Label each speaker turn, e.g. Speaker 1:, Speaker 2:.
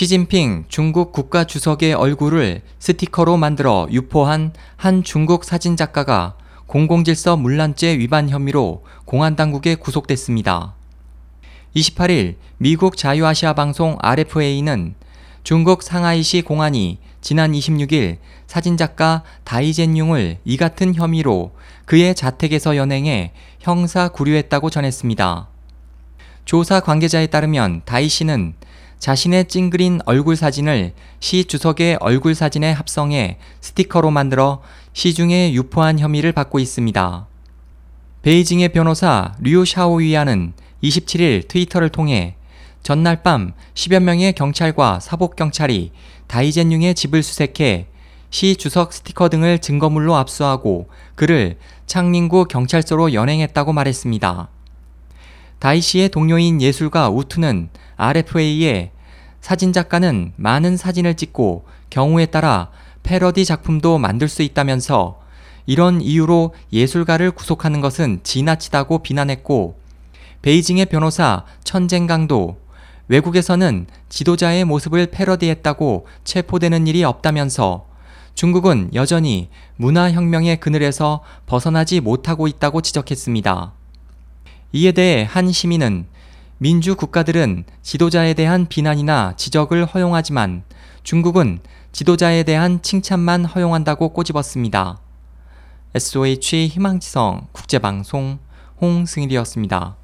Speaker 1: 시진핑 중국 국가 주석의 얼굴을 스티커로 만들어 유포한 한 중국 사진작가가 공공질서 문란죄 위반 혐의로 공안 당국에 구속됐습니다. 28일 미국 자유아시아 방송 RFA는 중국 상하이시 공안이 지난 26일 사진작가 다이젠융을 이 같은 혐의로 그의 자택에서 연행해 형사 구류했다고 전했습니다. 조사 관계자에 따르면 다이 씨는 자신의 찡그린 얼굴 사진을 시 주석의 얼굴 사진에 합성해 스티커로 만들어 시중에 유포한 혐의를 받고 있습니다. 베이징의 변호사 류 샤오위아는 27일 트위터를 통해 전날 밤 10여 명의 경찰과 사복경찰이 다이젠융의 집을 수색해 시 주석 스티커 등을 증거물로 압수하고 그를 창寧구 경찰서로 연행했다고 말했습니다. 다이 씨의 동료인 예술가 우투는 RFA에 사진작가는 많은 사진을 찍고 경우에 따라 패러디 작품도 만들 수 있다면서 이런 이유로 예술가를 구속하는 것은 지나치다고 비난했고 베이징의 변호사 천쟁강도 외국에서는 지도자의 모습을 패러디했다고 체포되는 일이 없다면서 중국은 여전히 문화혁명의 그늘에서 벗어나지 못하고 있다고 지적했습니다. 이에 대해 한 시민은 민주 국가들은 지도자에 대한 비난이나 지적을 허용하지만 중국은 지도자에 대한 칭찬만 허용한다고 꼬집었습니다. SOH 희망지성 국제방송 홍승일이었습니다.